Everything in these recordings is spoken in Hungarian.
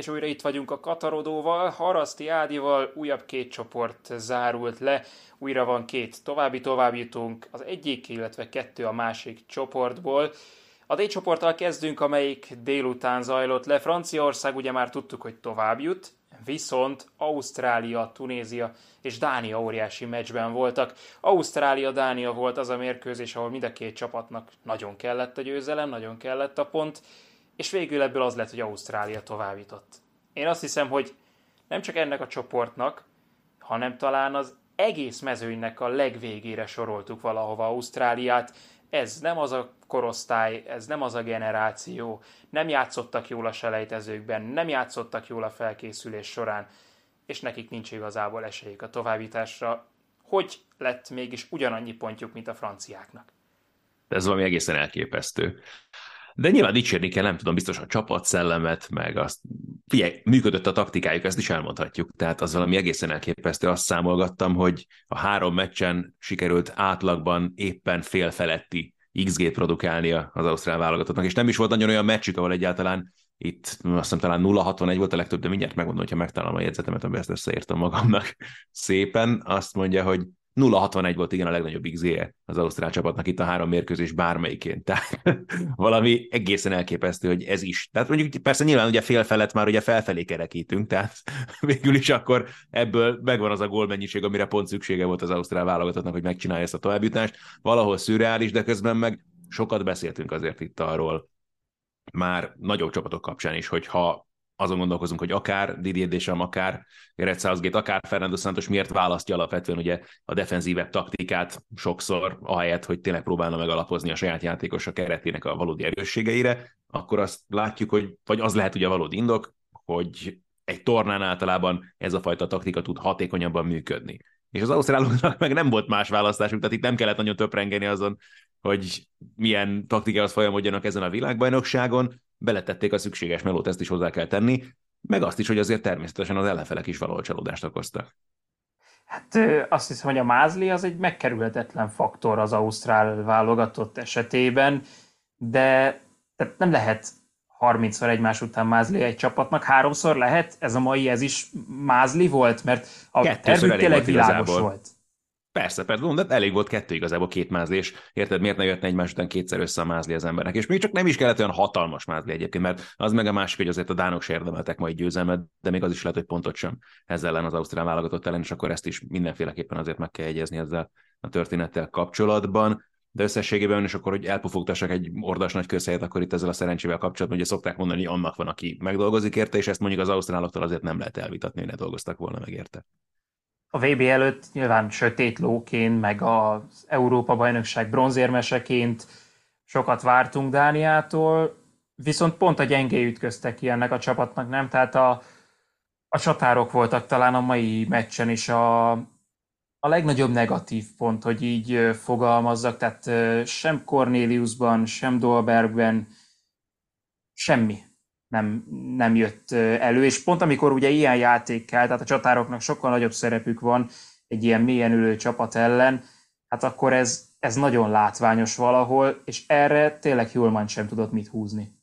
És újra itt vagyunk a Katarodóval, Haraszti Ádival, újabb két csoport zárult le, újra van két további továbbjutunk, az egyik, illetve kettő a másik csoportból. A D csoporttal kezdünk, amelyik délután zajlott le. Franciaország ugye már tudtuk, hogy tovább jut, viszont Ausztrália, Tunézia és Dánia óriási meccsben voltak. Ausztrália-Dánia volt az a mérkőzés, ahol mind a két csapatnak nagyon kellett a győzelem, nagyon kellett a pont, és végül ebből az lett, hogy Ausztrália továbbított. Én azt hiszem, hogy nem csak ennek a csoportnak, hanem talán az egész mezőnynek a legvégére soroltuk valahova Ausztráliát. Ez nem az a korosztály, ez nem az a generáció, nem játszottak jól a selejtezőkben, nem játszottak jól a felkészülés során, és nekik nincs igazából esélyük a továbbításra. Hogy lett mégis ugyanannyi pontjuk, mint a franciáknak? Ez valami egészen elképesztő. De nyilván dicsérni kell, nem tudom, biztos a csapatszellemet, meg azt, figyelj, működött a taktikájuk, ezt is elmondhatjuk. Tehát az valami egészen elképesztő. Azt számolgattam, hogy a három meccsen sikerült átlagban éppen fél feletti XG-t produkálnia az ausztrál válogatottnak, és nem is volt nagyon olyan meccsük, ahol egyáltalán itt azt hiszem talán 0-61 volt a legtöbb, de mindjárt megmondom, hogyha megtalálom a jegyzetemet, amiben ezt összeírtam magamnak szépen. Azt mondja, hogy 0-61 volt igen a legnagyobb xg -e az Ausztrál csapatnak itt a három mérkőzés bármelyikén. Tehát valami egészen elképesztő, hogy ez is. Tehát mondjuk persze nyilván ugye fél felett már ugye felfelé kerekítünk, tehát végül is akkor ebből megvan az a gólmennyiség, amire pont szüksége volt az Ausztrál válogatottnak, hogy megcsinálja ezt a továbbjutást. Valahol szürreális, de közben meg sokat beszéltünk azért itt arról, már nagyobb csapatok kapcsán is, hogyha azon gondolkozunk, hogy akár Didier Deschamps, akár Gareth Southgate, akár Fernando Santos miért választja alapvetően ugye a defenzívebb taktikát sokszor, ahelyett, hogy tényleg próbálna megalapozni a saját játékosa keretének a valódi erősségeire, akkor azt látjuk, hogy vagy az lehet ugye a valódi indok, hogy egy tornán általában ez a fajta taktika tud hatékonyabban működni. És az ausztráloknak meg nem volt más választásuk, tehát itt nem kellett nagyon töprengeni azon, hogy milyen taktikához folyamodjanak ezen a világbajnokságon, beletették a szükséges melót, ezt is hozzá kell tenni, meg azt is, hogy azért természetesen az ellenfelek is valahol csalódást okoztak. Hát azt hiszem, hogy a mázli az egy megkerülhetetlen faktor az ausztrál válogatott esetében, de tehát nem lehet 30-szor egymás után mázli egy csapatnak, háromszor lehet, ez a mai ez is mázli volt, mert a tervük tényleg világos volt. Persze, persze, de elég volt kettő igazából két mázli, és érted, miért ne jöhetne egymás után kétszer össze a mázli az embernek? És még csak nem is kellett olyan hatalmas mázli egyébként, mert az meg a másik, hogy azért a dánok se érdemeltek majd győzelmet, de még az is lehet, hogy pontot sem ezzel ellen az Ausztrál válogatott ellen, és akkor ezt is mindenféleképpen azért meg kell jegyezni ezzel a történettel kapcsolatban. De összességében is akkor, hogy elpufogtassak egy ordas nagy közhelyet, akkor itt ezzel a szerencsével kapcsolatban ugye szokták mondani, hogy annak van, aki megdolgozik érte, és ezt mondjuk az ausztráloktól azért nem lehet elvitatni, hogy ne dolgoztak volna meg érte a VB előtt nyilván sötét lóként, meg az Európa bajnokság bronzérmeseként sokat vártunk Dániától, viszont pont a gyengé ütköztek ki ennek a csapatnak, nem? Tehát a, a csatárok voltak talán a mai meccsen is a, a legnagyobb negatív pont, hogy így fogalmazzak, tehát sem Corneliusban, sem Dolbergben semmi nem, nem jött elő, és pont amikor ugye ilyen játék kell, tehát a csatároknak sokkal nagyobb szerepük van egy ilyen mélyen ülő csapat ellen, hát akkor ez, ez nagyon látványos valahol, és erre tényleg Hjulman sem tudott mit húzni.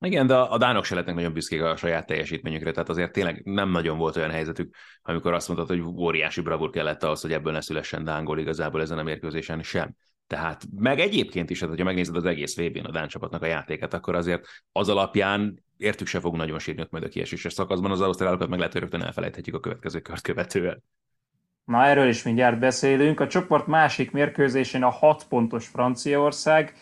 Igen, de a dánok se lehetnek nagyon büszkék a saját teljesítményükre, tehát azért tényleg nem nagyon volt olyan helyzetük, amikor azt mondtad, hogy óriási bravúr kellett ahhoz, hogy ebből ne szülessen dángol igazából ezen a mérkőzésen sem. Tehát meg egyébként is, hát, hogyha megnézed az egész vb a Dán csapatnak a játéket, akkor azért az alapján értük se fog nagyon sírni ott majd a kieséses szakaszban, az ausztrálokat meg lehet, hogy rögtön elfelejthetjük a következő kört követően. Na erről is mindjárt beszélünk. A csoport másik mérkőzésén a 6 pontos Franciaország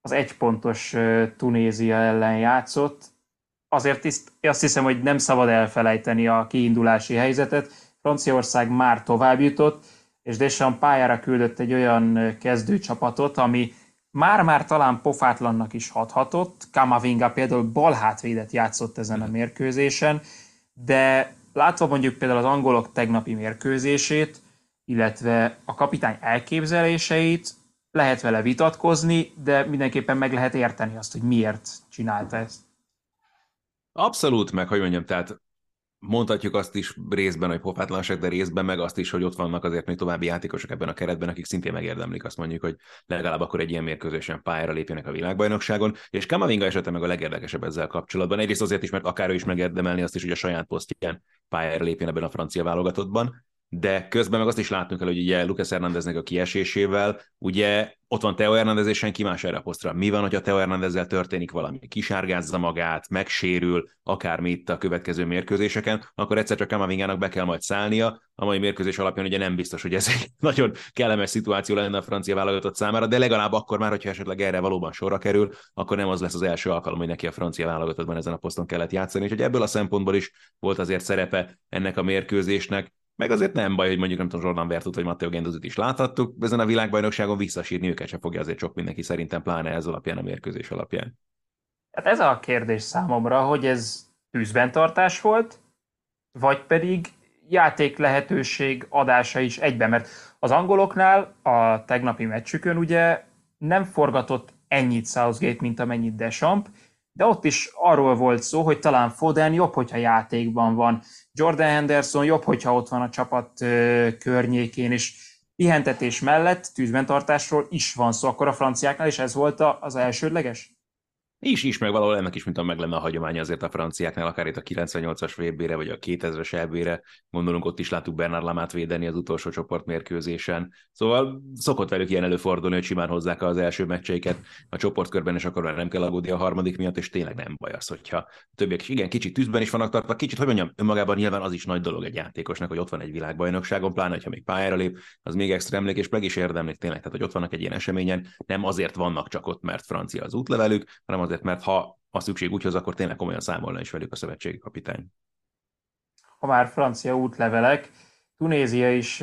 az egy pontos Tunézia ellen játszott. Azért azt hiszem, hogy nem szabad elfelejteni a kiindulási helyzetet. Franciaország már tovább jutott, és Deschamps pályára küldött egy olyan kezdőcsapatot, ami már-már talán pofátlannak is hathatott. Kamavinga például bal hátvédet játszott ezen a mérkőzésen, de látva mondjuk például az angolok tegnapi mérkőzését, illetve a kapitány elképzeléseit, lehet vele vitatkozni, de mindenképpen meg lehet érteni azt, hogy miért csinálta ezt. Abszolút, meg hogy mondjam, tehát mondhatjuk azt is részben, hogy pofátlanság, de részben meg azt is, hogy ott vannak azért még további játékosok ebben a keretben, akik szintén megérdemlik azt mondjuk, hogy legalább akkor egy ilyen mérkőzésen pályára lépjenek a világbajnokságon. És Kamavinga esete meg a legérdekesebb ezzel kapcsolatban. Egyrészt azért is, mert akár ő is megérdemelni azt is, hogy a saját posztján pályára lépjen ebben a francia válogatottban de közben meg azt is látnunk kell, hogy ugye Lucas Hernándeznek a kiesésével, ugye ott van Teo Hernández, és senki más erre a posztra. Mi van, hogyha Teo Hernándezzel történik valami? Kisárgázza magát, megsérül, akármi itt a következő mérkőzéseken, akkor egyszer csak Kamavingának be kell majd szállnia. A mai mérkőzés alapján ugye nem biztos, hogy ez egy nagyon kellemes szituáció lenne a francia válogatott számára, de legalább akkor már, hogyha esetleg erre valóban sorra kerül, akkor nem az lesz az első alkalom, hogy neki a francia válogatottban ezen a poszton kellett játszani. Úgyhogy ebből a szempontból is volt azért szerepe ennek a mérkőzésnek meg azért nem baj, hogy mondjuk nem tudom, Jordan Vertut vagy Matteo Genduzit is láthattuk, ezen a világbajnokságon visszasírni őket se fogja azért sok mindenki szerintem, pláne ez alapján, a mérkőzés alapján. Hát ez a kérdés számomra, hogy ez tűzben tartás volt, vagy pedig játék lehetőség adása is egyben, mert az angoloknál a tegnapi meccsükön ugye nem forgatott ennyit Southgate, mint amennyit Deschamps, de ott is arról volt szó, hogy talán Foden jobb, hogyha játékban van. Jordan Henderson jobb, hogyha ott van a csapat környékén, és pihentetés mellett tűzben tartásról is van szó. Akkor a franciáknál is ez volt az elsődleges? Is, is, meg valahol ennek is, mint a meg lenne a hagyománya azért a franciáknál, akár itt a 98-as vb vagy a 2000-es EB-re, gondolunk, ott is láttuk Bernard Lamát védeni az utolsó csoportmérkőzésen. Szóval szokott velük ilyen előfordulni, hogy simán hozzák az első meccseiket a csoportkörben, és akkor már nem kell aggódni a harmadik miatt, és tényleg nem baj az, hogyha többiek is igen, kicsit tűzben is vannak tartva, kicsit, hogy mondjam, önmagában nyilván az is nagy dolog egy játékosnak, hogy ott van egy világbajnokságon, pláne, ha még pályára lép, az még extra emlék, és meg is érdemlik tényleg, tehát hogy ott vannak egy ilyen eseményen, nem azért vannak csak ott, mert francia az útlevelük, hanem az azért, mert ha a szükség úgy hoz, akkor tényleg komolyan számolna is velük a szövetségi kapitány. Ha már francia útlevelek, Tunézia is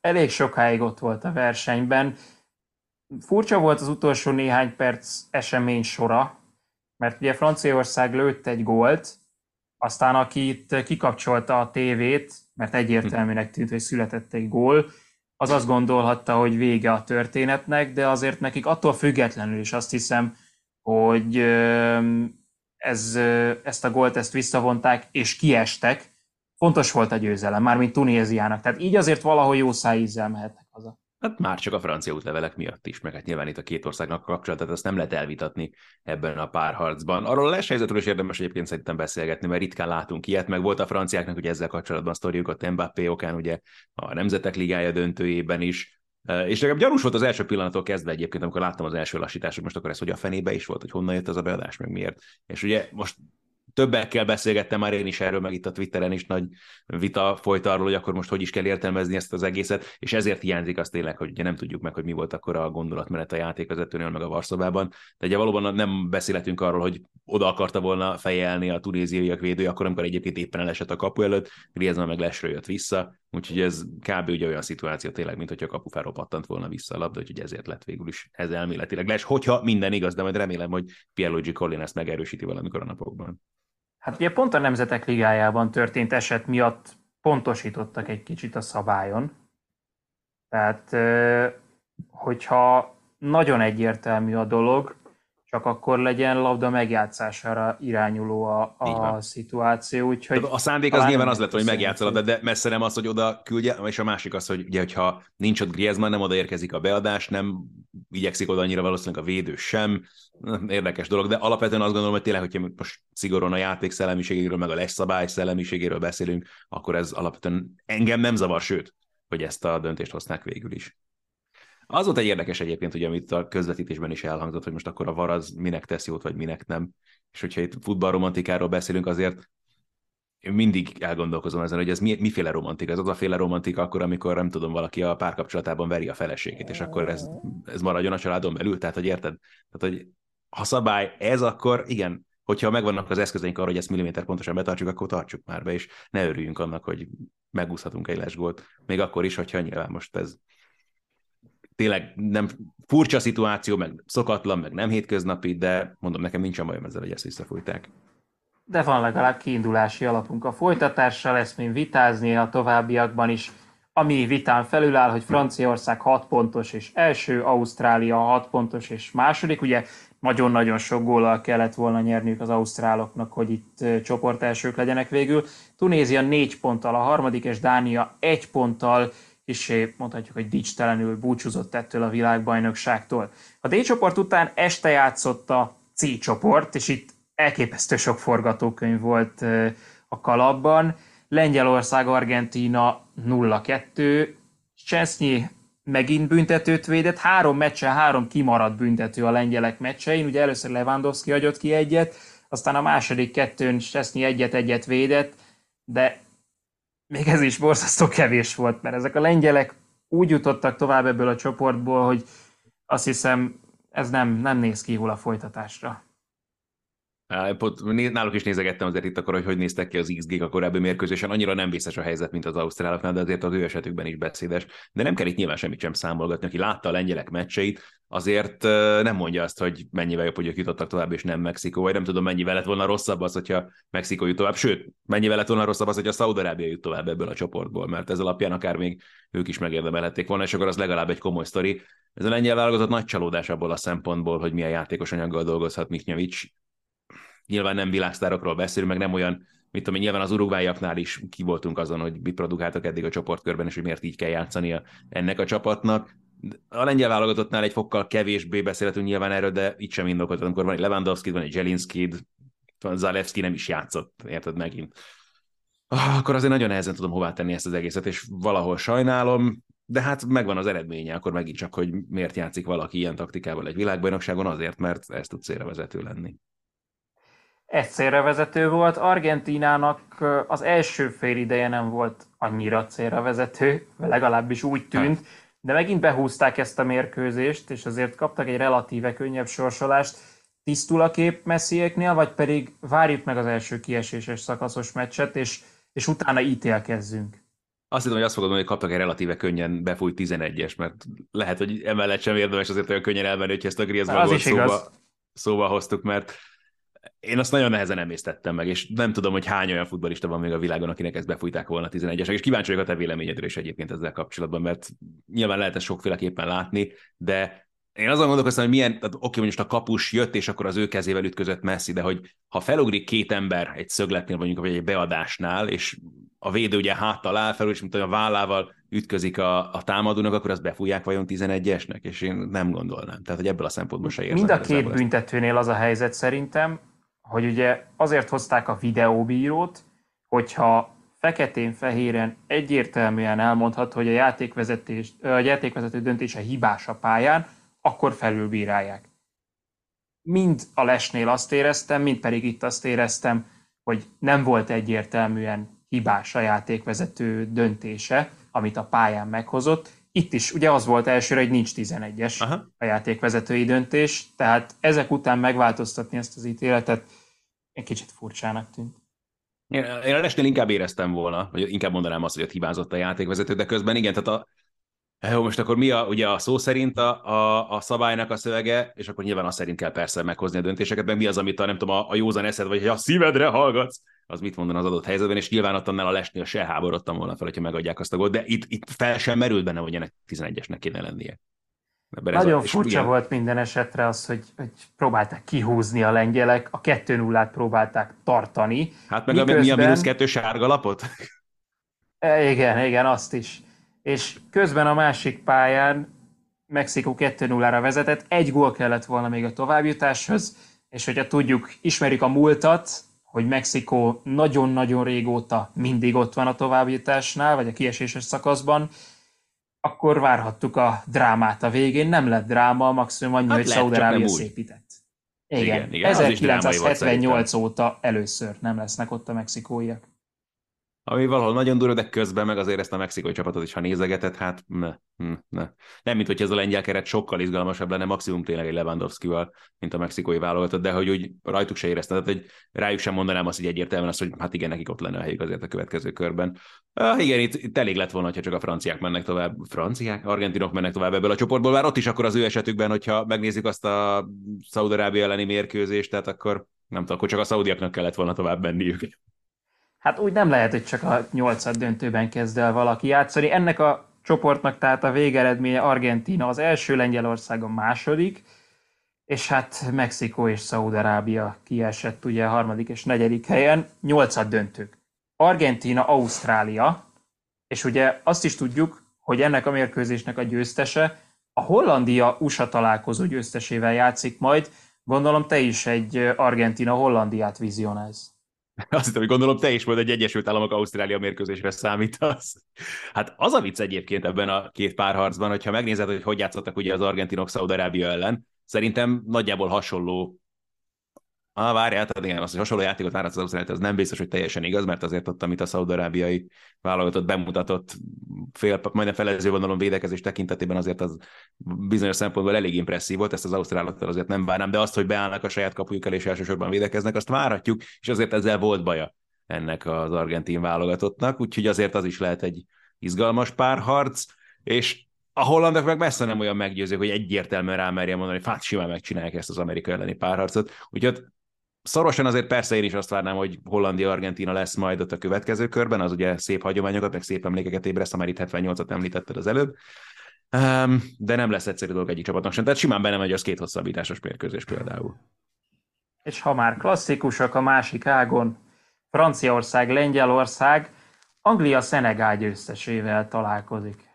elég sokáig ott volt a versenyben. Furcsa volt az utolsó néhány perc esemény sora, mert ugye Franciaország lőtt egy gólt, aztán aki itt kikapcsolta a tévét, mert egyértelműnek tűnt, hogy született egy gól, az azt gondolhatta, hogy vége a történetnek, de azért nekik attól függetlenül is azt hiszem, hogy ez, ezt a gólt ezt visszavonták, és kiestek. Fontos volt a győzelem, mármint Tunéziának. Tehát így azért valahol jó szájízzel mehetnek haza. Hát már csak a francia útlevelek miatt is, meg hát nyilván itt a két országnak kapcsolatát, azt nem lehet elvitatni ebben a párharcban. Arról a leshelyzetről is érdemes egyébként szerintem beszélgetni, mert ritkán látunk ilyet, meg volt a franciáknak hogy ezzel kapcsolatban sztoriuk a Mbappé okán, ugye a Nemzetek Ligája döntőjében is, és nekem gyanús volt az első pillanattól kezdve egyébként, amikor láttam az első lassítást, hogy most akkor ez hogy a fenébe is volt, hogy honnan jött ez a beadás, meg miért. És ugye most többekkel beszélgettem már én is erről, meg itt a Twitteren is nagy vita folyt arról, hogy akkor most hogy is kell értelmezni ezt az egészet, és ezért hiányzik az tényleg, hogy ugye nem tudjuk meg, hogy mi volt akkor a gondolatmenet a játékvezetőnél, meg a Varszobában. De ugye valóban nem beszélhetünk arról, hogy oda akarta volna fejelni a tunéziaiak védő, akkor, amikor egyébként éppen elesett a kapu előtt, Griezmann meg lesről jött vissza, úgyhogy ez kb. ugye olyan szituáció tényleg, mint hogy a kapufáról pattant volna vissza a labda, úgyhogy ezért lett végül is ez elméletileg les, hogyha minden igaz, de majd remélem, hogy Pierluigi Collin ezt megerősíti valamikor a napokban. Hát ugye pont a Nemzetek Ligájában történt eset miatt pontosítottak egy kicsit a szabályon. Tehát, hogyha nagyon egyértelmű a dolog, csak akkor legyen labda megjátszására irányuló a, a szituáció. Úgyhogy a szándék az nyilván az lett, hogy megjátszol, de, de messze nem az, hogy oda küldje, és a másik az, hogy ugye, hogyha nincs ott Griezmann, nem odaérkezik a beadás, nem igyekszik oda annyira valószínűleg a védő sem. Érdekes dolog, de alapvetően azt gondolom, hogy tényleg, hogyha most szigorúan a játék szellemiségéről, meg a szabály szellemiségéről beszélünk, akkor ez alapvetően engem nem zavar, sőt, hogy ezt a döntést hozták végül is. Az volt egy érdekes egyébként, hogy amit a közvetítésben is elhangzott, hogy most akkor a VAR az minek tesz jót, vagy minek nem. És hogyha itt futballromantikáról beszélünk, azért én mindig elgondolkozom ezen, hogy ez mi, miféle romantika. Ez az a féle romantika akkor, amikor nem tudom, valaki a párkapcsolatában veri a feleségét, és akkor ez, ez maradjon a családon belül. Tehát, hogy érted? Tehát, hogy ha szabály ez, akkor igen, hogyha megvannak az eszközeink arra, hogy ezt milliméter pontosan betartsuk, akkor tartsuk már be, és ne örüljünk annak, hogy megúszhatunk egy lesgót, még akkor is, hogyha nyilván most ez tényleg nem furcsa szituáció, meg szokatlan, meg nem hétköznapi, de mondom, nekem nincsen bajom ezzel, hogy ezt visszafújták. De van legalább kiindulási alapunk a folytatással, lesz mint vitázni a továbbiakban is. Ami vitán felüláll, hogy Franciaország 6 pontos és első, Ausztrália 6 pontos és második. Ugye nagyon-nagyon sok góllal kellett volna nyerniük az ausztráloknak, hogy itt csoportelsők legyenek végül. Tunézia 4 ponttal a harmadik, és Dánia 1 ponttal és mondhatjuk, hogy dicstelenül búcsúzott ettől a világbajnokságtól. A D csoport után este játszott a C csoport, és itt elképesztő sok forgatókönyv volt a kalapban. Lengyelország, Argentína 0-2, Csesznyi megint büntetőt védett, három meccsen három kimaradt büntető a lengyelek meccsein, ugye először Lewandowski hagyott ki egyet, aztán a második kettőn Csesznyi egyet-egyet védett, de még ez is borzasztó kevés volt, mert ezek a lengyelek úgy jutottak tovább ebből a csoportból, hogy azt hiszem ez nem, nem néz ki jól a folytatásra. Náluk is nézegettem azért itt akkor, hogy hogy néztek ki az XG a korábbi mérkőzésen. Annyira nem vészes a helyzet, mint az ausztráloknál, de azért az ő esetükben is beszédes. De nem kell itt nyilván semmit sem számolgatni. Aki látta a lengyelek meccseit, azért nem mondja azt, hogy mennyivel jobb, hogy ők jutottak tovább, és nem Mexikó, vagy nem tudom, mennyivel lett volna rosszabb az, hogyha Mexikó jut tovább. Sőt, mennyivel lett volna rosszabb az, hogyha Szaudarábia jut tovább ebből a csoportból, mert ez alapján akár még ők is megérdemelhették volna, és akkor az legalább egy komoly sztori. Ez a lengyel válogatott nagy csalódás abból a szempontból, hogy milyen játékos anyaggal dolgozhat Miknyevics nyilván nem világsztárokról beszélünk, meg nem olyan, mit tudom, nyilván az urugvájaknál is ki voltunk azon, hogy mit produkáltak eddig a csoportkörben, és hogy miért így kell játszania ennek a csapatnak. A lengyel válogatottnál egy fokkal kevésbé beszélhetünk nyilván erről, de itt sem indokolt, amikor van egy Lewandowski, van egy Jelinski, van Zalewski nem is játszott, érted megint. Ah, akkor azért nagyon nehezen tudom hová tenni ezt az egészet, és valahol sajnálom, de hát megvan az eredménye, akkor megint csak, hogy miért játszik valaki ilyen taktikával egy világbajnokságon, azért, mert ez tud célra vezető lenni egyszerre vezető volt. Argentinának az első fél ideje nem volt annyira vezető, legalábbis úgy tűnt, de megint behúzták ezt a mérkőzést, és azért kaptak egy relatíve könnyebb sorsolást. Tisztul a kép messziéknél, vagy pedig várjuk meg az első kieséses szakaszos meccset, és, és utána ítélkezzünk? Azt hiszem, hogy azt fogod mondani, hogy kaptak egy relatíve könnyen befújt 11-es, mert lehet, hogy emellett sem érdemes azért olyan könnyen elmenni, hogy ezt a Griezmann szóba, szóba hoztuk, mert én azt nagyon nehezen emésztettem meg, és nem tudom, hogy hány olyan futbolista van még a világon, akinek ezt befújták volna 11-esek, és kíváncsi vagyok a te véleményedre is egyébként ezzel kapcsolatban, mert nyilván lehet ezt sokféleképpen látni, de én azon gondolkoztam, hogy milyen, tehát oké, most a kapus jött, és akkor az ő kezével ütközött messzi, de hogy ha felugrik két ember egy szögletnél, mondjuk, vagy egy beadásnál, és a védő ugye háttal áll fel, és mint a vállával ütközik a, a támadónak, akkor azt befújják vajon 11-esnek, és én nem gondolnám. Tehát, hogy ebből a szempontból se érzem. Mind a két büntetőnél az a helyzet szerintem, hogy ugye azért hozták a videóbírót, hogyha feketén-fehéren egyértelműen elmondhat, hogy a, játékvezetés, a játékvezető döntése hibás a pályán, akkor felülbírálják. Mind a lesnél azt éreztem, mind pedig itt azt éreztem, hogy nem volt egyértelműen hibás a játékvezető döntése, amit a pályán meghozott. Itt is ugye az volt elsőre, hogy nincs 11-es Aha. a játékvezetői döntés, tehát ezek után megváltoztatni ezt az ítéletet egy kicsit furcsának tűnt. Én, én a lesnél inkább éreztem volna, vagy inkább mondanám azt, hogy ott hibázott a játékvezető, de közben igen, tehát a, jó, most akkor mi a, ugye a szó szerint a, a, a szabálynak a szövege, és akkor nyilván azt szerint kell persze meghozni a döntéseket, meg mi az, amit a, nem tudom, a, a józan eszed, vagy a szívedre hallgatsz, az mit mondan az adott helyzetben, és nyilván ott annál a lesnél se háborodtam volna fel, hogyha megadják azt a gólt, de itt, itt fel sem merült benne, hogy ennek 11-esnek kéne lennie. Ebben Nagyon a, furcsa igen. volt minden esetre az, hogy, hogy próbálták kihúzni a lengyelek, a 2 0 tartották tartani. Hát meg miközben... a, mi a mínusz kettő sárga lapot? E, igen, igen, azt is. És közben a másik pályán Mexikó 2-0-ra vezetett, egy gól kellett volna még a továbbjutáshoz, és hogyha tudjuk, ismerjük a múltat, hogy Mexikó nagyon-nagyon régóta mindig ott van a továbbjutásnál, vagy a kieséses szakaszban, akkor várhattuk a drámát a végén. Nem lett dráma, maximum annyi, hát hogy Szaudarábia szépített. Igen, igen, igen 1978 óta először nem lesznek ott a mexikóiak. Ami valahol nagyon durva, de közben meg azért ezt a mexikói csapatot is, ha nézegetett, hát ne, hm, ne. Nem, mint hogy ez a lengyel keret sokkal izgalmasabb lenne, maximum tényleg egy Lewandowski-val, mint a mexikói válogatott, de hogy úgy rajtuk se éreztem, tehát hogy rájuk sem mondanám azt, hogy egyértelműen azt, hogy hát igen, nekik ott lenne a helyük azért a következő körben. Ah, igen, itt, itt elég lett volna, ha csak a franciák mennek tovább, franciák, argentinok mennek tovább ebből a csoportból, bár ott is akkor az ő esetükben, hogyha megnézzük azt a Szaudarábia elleni mérkőzést, tehát akkor nem tudom, akkor csak a szaudiaknak kellett volna tovább menniük. Hát úgy nem lehet, hogy csak a nyolcad döntőben kezd el valaki játszani. Ennek a csoportnak tehát a végeredménye Argentina az első, Lengyelország a második, és hát Mexikó és Szaúd-Arábia kiesett ugye a harmadik és negyedik helyen, nyolcad döntők. Argentina, Ausztrália, és ugye azt is tudjuk, hogy ennek a mérkőzésnek a győztese a Hollandia-USA találkozó győztesével játszik majd. Gondolom te is egy Argentina-Hollandiát vizionálsz. Azt hittem, hogy gondolom te is volt egy Egyesült Államok Ausztrália mérkőzésre számítasz. Hát az a vicc egyébként ebben a két párharcban, hogyha megnézed, hogy hogy játszottak ugye az argentinok Szaudarábia ellen, szerintem nagyjából hasonló Ah, várjál, igen, az, hogy hasonló játékot várat az Ausztrália, az nem biztos, hogy teljesen igaz, mert azért ott, amit a szaudarábiai válogatott bemutatott fél, majdnem felező vonalon védekezés tekintetében azért az bizonyos szempontból elég impresszív volt, ezt az ausztráloktal azért nem várnám, de azt, hogy beállnak a saját kapujuk el és elsősorban védekeznek, azt várhatjuk, és azért ezzel volt baja ennek az argentin válogatottnak, úgyhogy azért az is lehet egy izgalmas párharc, és a hollandok meg messze nem olyan meggyőzők, hogy egyértelműen rámerje mondani, hogy hát simán megcsinálják ezt az amerikai elleni párharcot. Úgyhogy Szorosan azért persze én is azt várnám, hogy Hollandia-Argentina lesz majd ott a következő körben, az ugye szép hagyományokat, meg szép emlékeket ébreszt, már itt 78-at említetted az előbb. Um, de nem lesz egyszerű dolog egyik csapatnak sem. Tehát simán benne megy az két hosszabbításos mérkőzés például. És ha már klasszikusak a másik ágon, Franciaország, Lengyelország, Anglia Szenegál győztesével találkozik.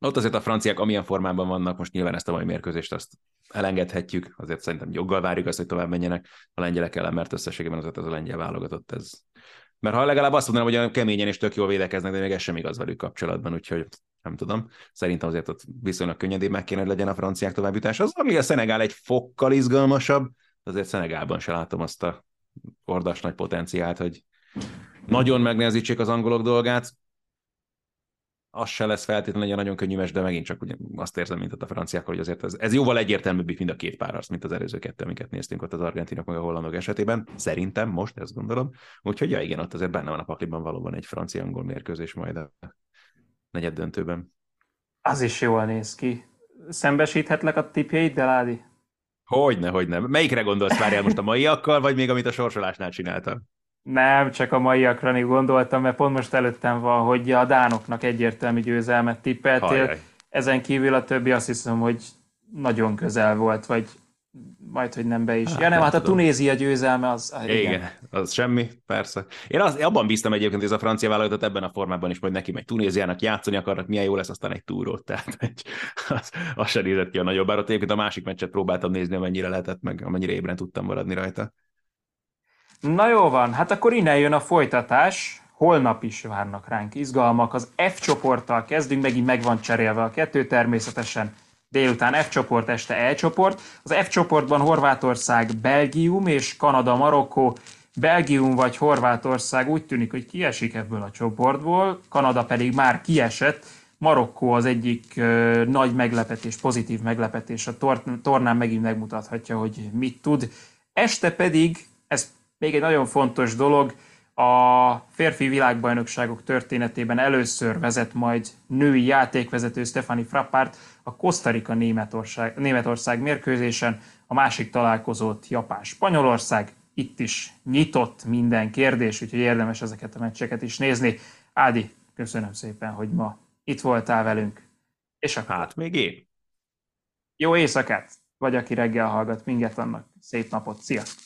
Ott azért a franciák amilyen formában vannak, most nyilván ezt a mai mérkőzést azt elengedhetjük, azért szerintem joggal várjuk azt, hogy tovább menjenek a lengyelek ellen, mert összességében azért ez a lengyel válogatott ez. Mert ha legalább azt mondanám, hogy olyan keményen és tök jól védekeznek, de még ez sem igaz velük kapcsolatban, úgyhogy nem tudom. Szerintem azért ott viszonylag könnyedén meg kéne, hogy legyen a franciák továbbjutás. Az, ami a Szenegál egy fokkal izgalmasabb, azért Szenegálban se látom azt a ordas nagy potenciált, hogy nagyon megnehezítsék az angolok dolgát az se lesz feltétlenül egy nagyon könnyű mes, de megint csak ugye azt érzem, mint ott a franciákkal, hogy azért ez, ez jóval egyértelműbb, mint a két párharc, mint az előző kettő, amiket néztünk ott az argentinok meg a hollandok esetében. Szerintem most ezt gondolom. Úgyhogy ja, igen, ott azért benne van a pakliban valóban egy francia-angol mérkőzés majd a negyed döntőben. Az is jól néz ki. Szembesíthetlek a de Ládi? Hogyne, hogyne. Melyikre gondolsz, várjál most a maiakkal, vagy még amit a sorsolásnál csináltam? Nem, csak a maiakra gondoltam, mert pont most előttem van, hogy a dánoknak egyértelmű győzelmet tippeltél. Hajjaj. Ezen kívül a többi azt hiszem, hogy nagyon közel volt, vagy majd, hogy nem be is. Hát, ja nem, hát a Tunézia győzelme az... Ah, igen. igen, az semmi, persze. Én az, abban bíztam egyébként, hogy ez a francia válogatott ebben a formában is, hogy neki megy Tunéziának játszani akarnak, milyen jó lesz aztán egy túrót. Tehát egy, az, az se nézett ki a nagyobb, bár ott egyébként a másik meccset próbáltam nézni, amennyire lehetett, meg amennyire ébren tudtam maradni rajta. Na jó van, hát akkor innen jön a folytatás. Holnap is várnak ránk izgalmak. Az F csoporttal kezdünk, megint meg van cserélve a kettő természetesen. Délután F csoport, este E csoport. Az F csoportban Horvátország, Belgium és Kanada, Marokkó. Belgium vagy Horvátország úgy tűnik, hogy kiesik ebből a csoportból, Kanada pedig már kiesett. Marokkó az egyik ö, nagy meglepetés, pozitív meglepetés. A tornán megint megmutathatja, hogy mit tud. Este pedig, még egy nagyon fontos dolog, a férfi világbajnokságok történetében először vezet majd női játékvezető Stefani Frappárt a Kosztarika Németország, Németország mérkőzésen, a másik találkozót Japán-Spanyolország, itt is nyitott minden kérdés, úgyhogy érdemes ezeket a meccseket is nézni. Ádi, köszönöm szépen, hogy ma itt voltál velünk. És akkor... Hát még én. Jó éjszakát! Vagy aki reggel hallgat minket, annak szép napot. Sziasztok!